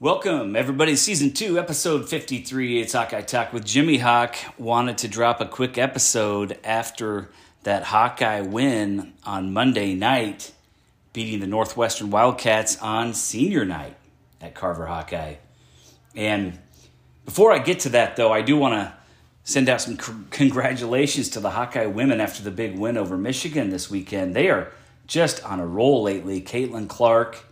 Welcome, everybody. Season 2, episode 53. It's Hawkeye Talk with Jimmy Hawk. Wanted to drop a quick episode after that Hawkeye win on Monday night, beating the Northwestern Wildcats on senior night at Carver Hawkeye. And before I get to that, though, I do want to send out some c- congratulations to the Hawkeye women after the big win over Michigan this weekend. They are just on a roll lately. Caitlin Clark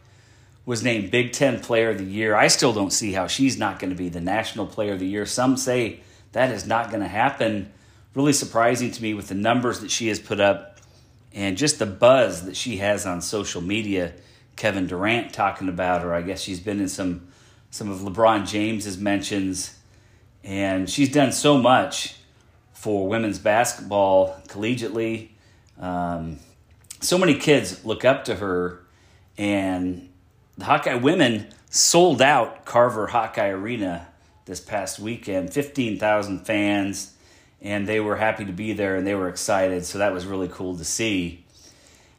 was named Big Ten Player of the Year. I still don't see how she's not going to be the National Player of the Year. Some say that is not going to happen. Really surprising to me with the numbers that she has put up and just the buzz that she has on social media. Kevin Durant talking about her. I guess she's been in some some of LeBron James's mentions, and she's done so much for women's basketball collegiately. Um, so many kids look up to her, and the Hawkeye women sold out Carver Hawkeye Arena this past weekend 15,000 fans, and they were happy to be there and they were excited. So that was really cool to see.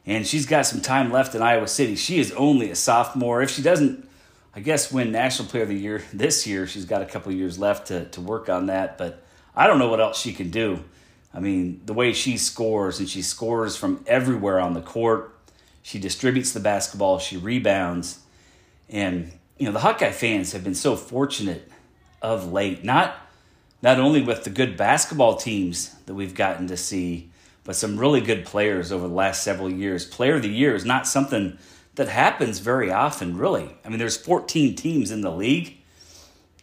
And she's got some time left in Iowa City. She is only a sophomore. If she doesn't, I guess, win National Player of the Year this year, she's got a couple years left to, to work on that. But I don't know what else she can do. I mean, the way she scores, and she scores from everywhere on the court. She distributes the basketball, she rebounds and you know, the Hawkeye fans have been so fortunate of late, not not only with the good basketball teams that we've gotten to see, but some really good players over the last several years. Player of the year is not something that happens very often, really. I mean, there's 14 teams in the league.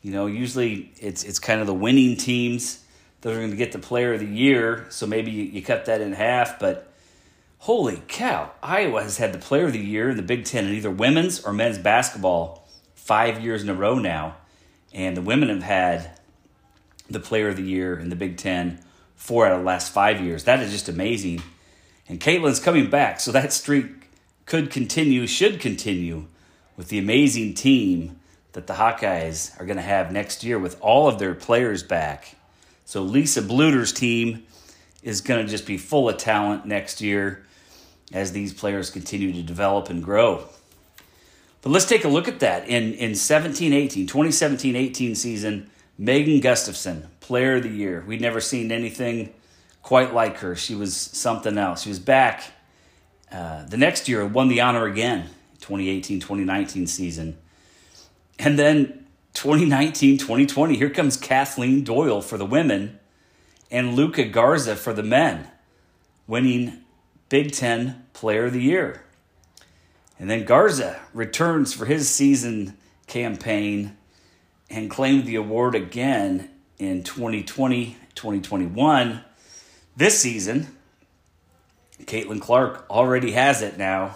You know, usually it's it's kind of the winning teams that are going to get the player of the year. So maybe you, you cut that in half, but holy cow, Iowa has had the player of the year in the Big Ten in either women's or men's basketball five years in a row now. And the women have had the player of the year in the Big Ten four out of the last five years. That is just amazing. And Caitlin's coming back, so that streak could continue, should continue with the amazing team that the Hawkeyes are going to have next year with all of their players back. So Lisa Bluder's team is going to just be full of talent next year as these players continue to develop and grow. But let's take a look at that. In, in 17 18, 2017 18 season, Megan Gustafson, player of the year. We'd never seen anything quite like her. She was something else. She was back uh, the next year, won the honor again, 2018 2019 season. And then 2019 2020, here comes Kathleen Doyle for the women and Luka Garza for the men, winning Big Ten Player of the Year. And then Garza returns for his season campaign and claimed the award again in 2020 2021. This season, Caitlin Clark already has it now.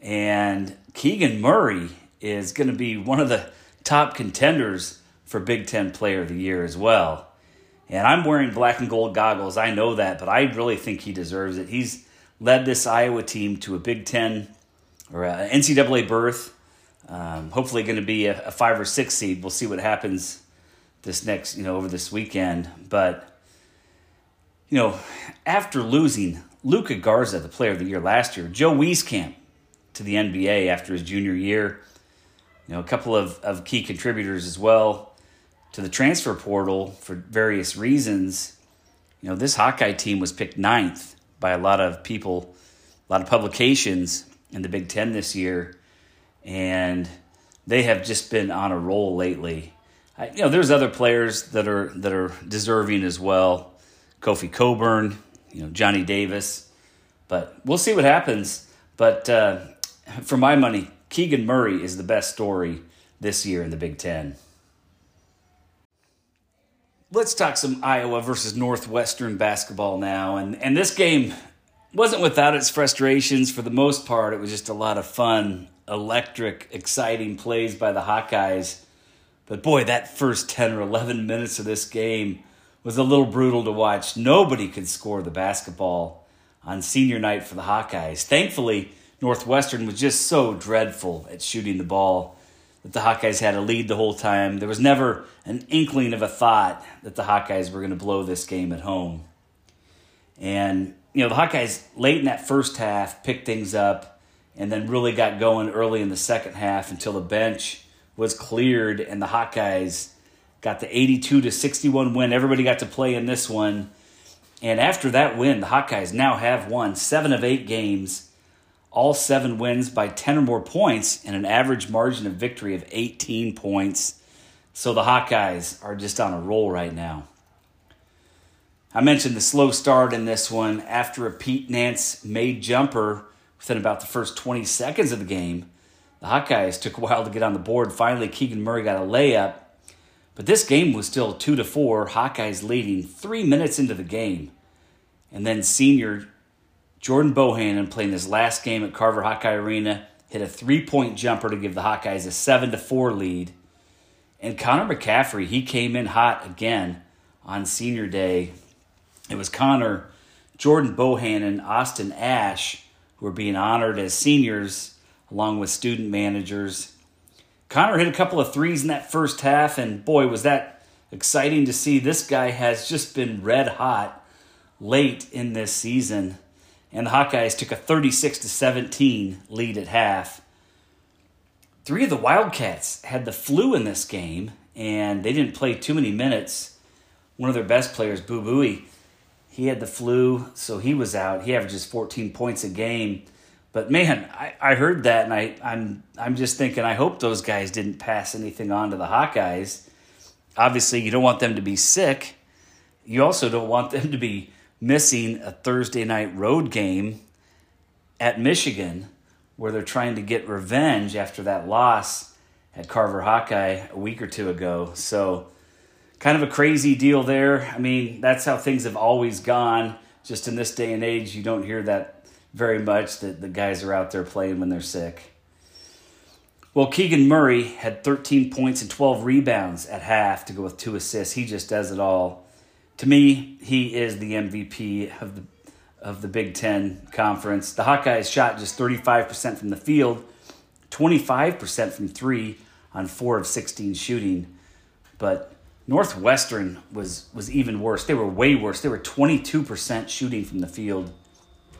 And Keegan Murray is going to be one of the top contenders for Big Ten Player of the Year as well. And I'm wearing black and gold goggles. I know that, but I really think he deserves it. He's led this Iowa team to a Big Ten or an NCAA berth. Um, hopefully, going to be a, a, five or six seed. We'll see what happens this next, you know, over this weekend. But you know, after losing Luka Garza, the Player of the Year last year, Joe Wieskamp to the NBA after his junior year, you know, a couple of, of key contributors as well to the transfer portal for various reasons, you know, this Hawkeye team was picked ninth by a lot of people, a lot of publications in the Big Ten this year, and they have just been on a roll lately. I, you know, there's other players that are that are deserving as well. Kofi Cockburn, you know, Johnny Davis, but we'll see what happens. But uh, for my money, Keegan Murray is the best story this year in the Big Ten. Let's talk some Iowa versus Northwestern basketball now. And, and this game wasn't without its frustrations for the most part. It was just a lot of fun, electric, exciting plays by the Hawkeyes. But boy, that first 10 or 11 minutes of this game was a little brutal to watch. Nobody could score the basketball on senior night for the Hawkeyes. Thankfully, Northwestern was just so dreadful at shooting the ball that the Hawkeyes had a lead the whole time. There was never an inkling of a thought that the Hawkeyes were going to blow this game at home. And, you know, the Hawkeyes late in that first half picked things up and then really got going early in the second half until the bench was cleared, and the Hawkeyes got the 82 to 61 win. Everybody got to play in this one. And after that win, the Hawkeyes now have won seven of eight games, all seven wins by 10 or more points, and an average margin of victory of 18 points. So the Hawkeyes are just on a roll right now. I mentioned the slow start in this one after a Pete Nance made jumper within about the first 20 seconds of the game. The Hawkeyes took a while to get on the board. Finally, Keegan Murray got a layup. But this game was still 2 to 4, Hawkeyes leading 3 minutes into the game. And then senior Jordan Bohannon playing his last game at Carver Hawkeye Arena hit a three-point jumper to give the Hawkeyes a 7 to 4 lead. And Connor McCaffrey, he came in hot again on senior day. It was Connor, Jordan Bohannon, Austin Ash who were being honored as seniors along with student managers. Connor hit a couple of threes in that first half, and boy, was that exciting to see. This guy has just been red hot late in this season. And the Hawkeyes took a 36 to 17 lead at half. Three of the Wildcats had the flu in this game, and they didn't play too many minutes. One of their best players, Boo Buie, he had the flu, so he was out. He averages 14 points a game. But man, I, I heard that, and I, I'm I'm just thinking. I hope those guys didn't pass anything on to the Hawkeyes. Obviously, you don't want them to be sick. You also don't want them to be missing a Thursday night road game at Michigan where they're trying to get revenge after that loss at Carver Hawkeye a week or two ago. So, kind of a crazy deal there. I mean, that's how things have always gone. Just in this day and age, you don't hear that very much that the guys are out there playing when they're sick. Well, Keegan Murray had 13 points and 12 rebounds at half to go with two assists. He just does it all. To me, he is the MVP of the of the Big Ten Conference. The Hawkeyes shot just 35% from the field, 25% from three on four of 16 shooting. But Northwestern was, was even worse. They were way worse. They were 22% shooting from the field,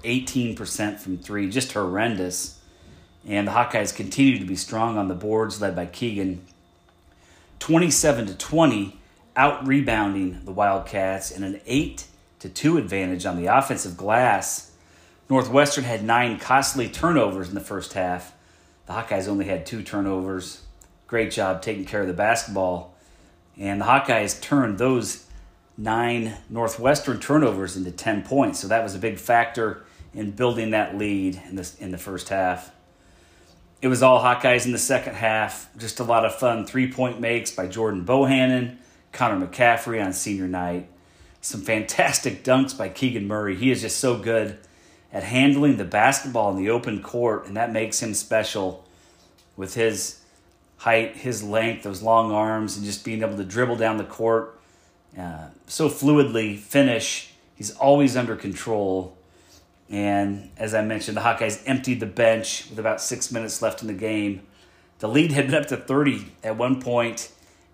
18% from three. Just horrendous. And the Hawkeyes continued to be strong on the boards, led by Keegan. 27 to 20, out rebounding the Wildcats, and an 8 to two advantage on the offensive glass. Northwestern had nine costly turnovers in the first half. The Hawkeyes only had two turnovers. Great job taking care of the basketball. And the Hawkeyes turned those nine Northwestern turnovers into 10 points. So that was a big factor in building that lead in the, in the first half. It was all Hawkeyes in the second half. Just a lot of fun three point makes by Jordan Bohannon, Connor McCaffrey on senior night some fantastic dunks by Keegan Murray. He is just so good at handling the basketball in the open court, and that makes him special with his height, his length, those long arms, and just being able to dribble down the court uh, so fluidly, finish. He's always under control. And as I mentioned, the Hawkeyes emptied the bench with about six minutes left in the game. The lead had been up to 30 at one point,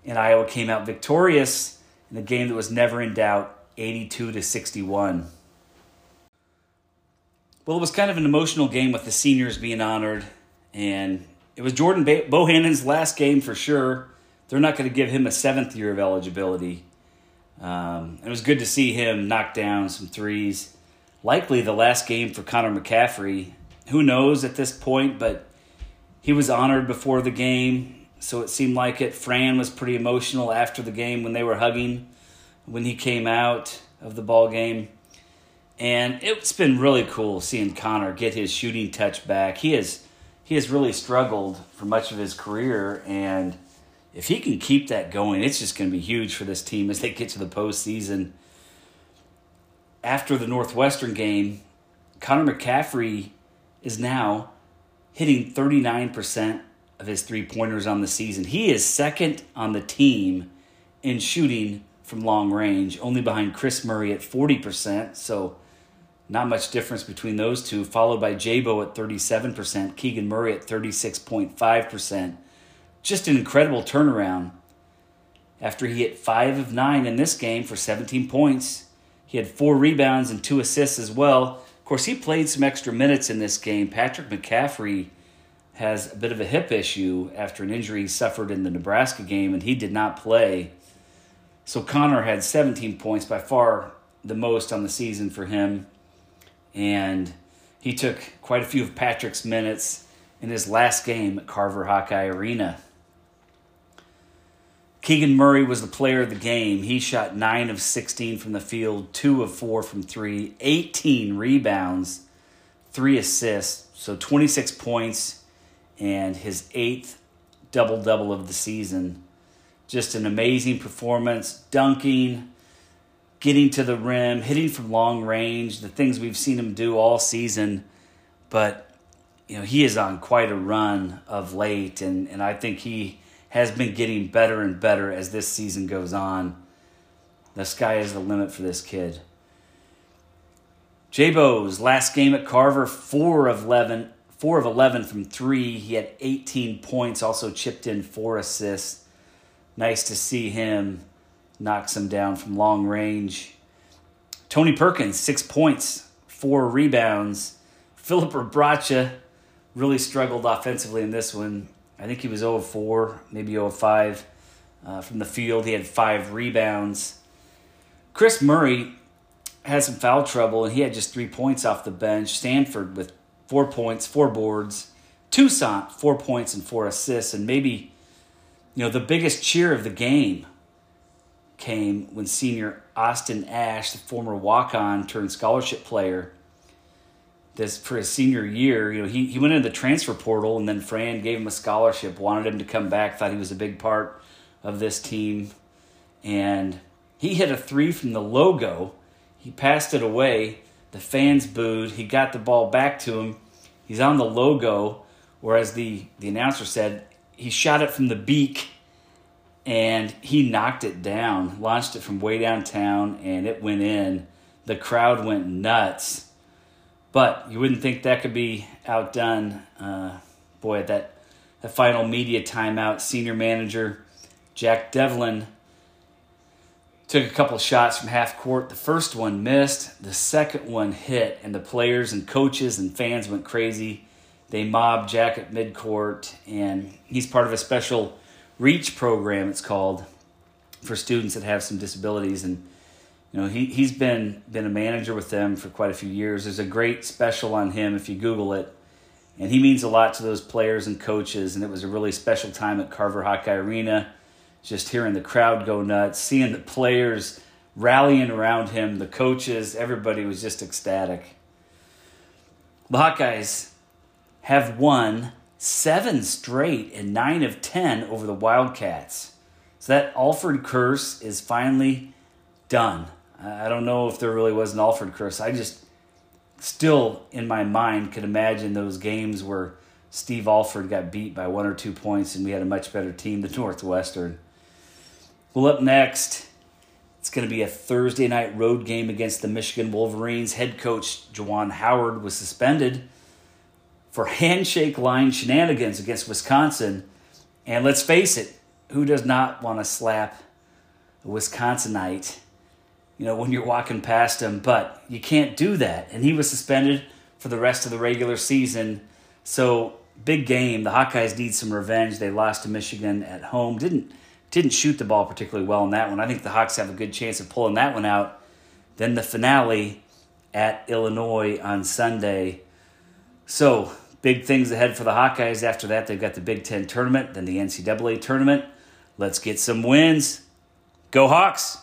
and Iowa came out victorious in a game that was never in doubt 82 to 61. Well, it was kind of an emotional game with the seniors being honored, and it was Jordan Bohannon's last game for sure. They're not going to give him a seventh year of eligibility. Um, it was good to see him knock down some threes. Likely the last game for Connor McCaffrey. Who knows at this point, but he was honored before the game, so it seemed like it. Fran was pretty emotional after the game when they were hugging when he came out of the ball game. And it's been really cool seeing Connor get his shooting touch back. He has he has really struggled for much of his career, and if he can keep that going, it's just going to be huge for this team as they get to the postseason. After the Northwestern game, Connor McCaffrey is now hitting 39% of his three pointers on the season. He is second on the team in shooting from long range, only behind Kris Murray at 40%. So not much difference between those two, followed by Jabo at 37%, Keegan Murray at 36.5%. Just an incredible turnaround. After he hit 5 of 9 in this game for 17 points, he had 4 rebounds and 2 assists as well. Of course, he played some extra minutes in this game. Patrick McCaffrey has a bit of a hip issue after an injury he suffered in the Nebraska game, and he did not play. So Connor had 17 points, by far the most on the season for him. And he took quite a few of Patrick's minutes in his last game at Carver Hawkeye Arena. Keegan Murray was the player of the game. He shot 9 of 16 from the field, 2 of 4 from 3, 18 rebounds, 3 assists, so 26 points, and his eighth double double of the season. Just an amazing performance, dunking, getting to the rim, hitting from long range, the things we've seen him do all season. But, you know, he is on quite a run of late, and, and I think he has been getting better and better as this season goes on. The sky is the limit for this kid. Jaybo's last game at Carver, four of eleven, four of eleven from three. He had 18 points, also chipped in four assists. Nice to see him knock some down from long range. Tony Perkins, six points, four rebounds. Filip Rebraca really struggled offensively in this one. I think he was 0 4, maybe 0 5 uh, from the field. He had five rebounds. Kris Murray had some foul trouble, and he had just three points off the bench. Sandfort with four points, four boards. Toussaint, four points and four assists. And maybe, you know, the biggest cheer of the game came when senior Austin Ash, the former walk on turned scholarship player, this for his senior year, you know, he, he went into the transfer portal and then Fran gave him a scholarship, wanted him to come back, thought he was a big part of this team. And he hit a three from the logo. He passed it away. The fans booed. He got the ball back to him. He's on the logo, whereas the, the announcer said he shot it from the beak and he knocked it down, launched it from way downtown, and it went in. The crowd went nuts but you wouldn't think that could be outdone. Uh, boy, at that, the final media timeout, senior manager Jack Devlin took a couple shots from half court. The first one missed, the second one hit, and the players and coaches and fans went crazy. They mobbed Jack at midcourt, and he's part of a special reach program, it's called, for students that have some disabilities. And you know he he's been been a manager with them for quite a few years. There's a great special on him if you Google it, and he means a lot to those players and coaches. And it was a really special time at Carver Hawkeye Arena, just hearing the crowd go nuts, seeing the players rallying around him, the coaches, everybody was just ecstatic. The Hawkeyes have won seven straight and nine of ten over the Wildcats. So that Alford curse is finally done. I don't know if there really was an Alford curse. I just still in my mind could imagine those games where Steve Alford got beat by one or two points and we had a much better team than Northwestern. Well, up next, it's going to be a Thursday night road game against the Michigan Wolverines. Head coach Juwan Howard was suspended for handshake line shenanigans against Wisconsin. And let's face it, who does not want to slap a Wisconsinite? you know, when you're walking past him, but you can't do that. And he was suspended for the rest of the regular season. So big game. The Hawkeyes need some revenge. They lost to Michigan at home. Didn't didn't shoot the ball particularly well in that one. I think the Hawks have a good chance of pulling that one out. Then the finale at Illinois on Sunday. So big things ahead for the Hawkeyes. After that, they've got the Big Ten tournament, then the NCAA tournament. Let's get some wins. Go Hawks!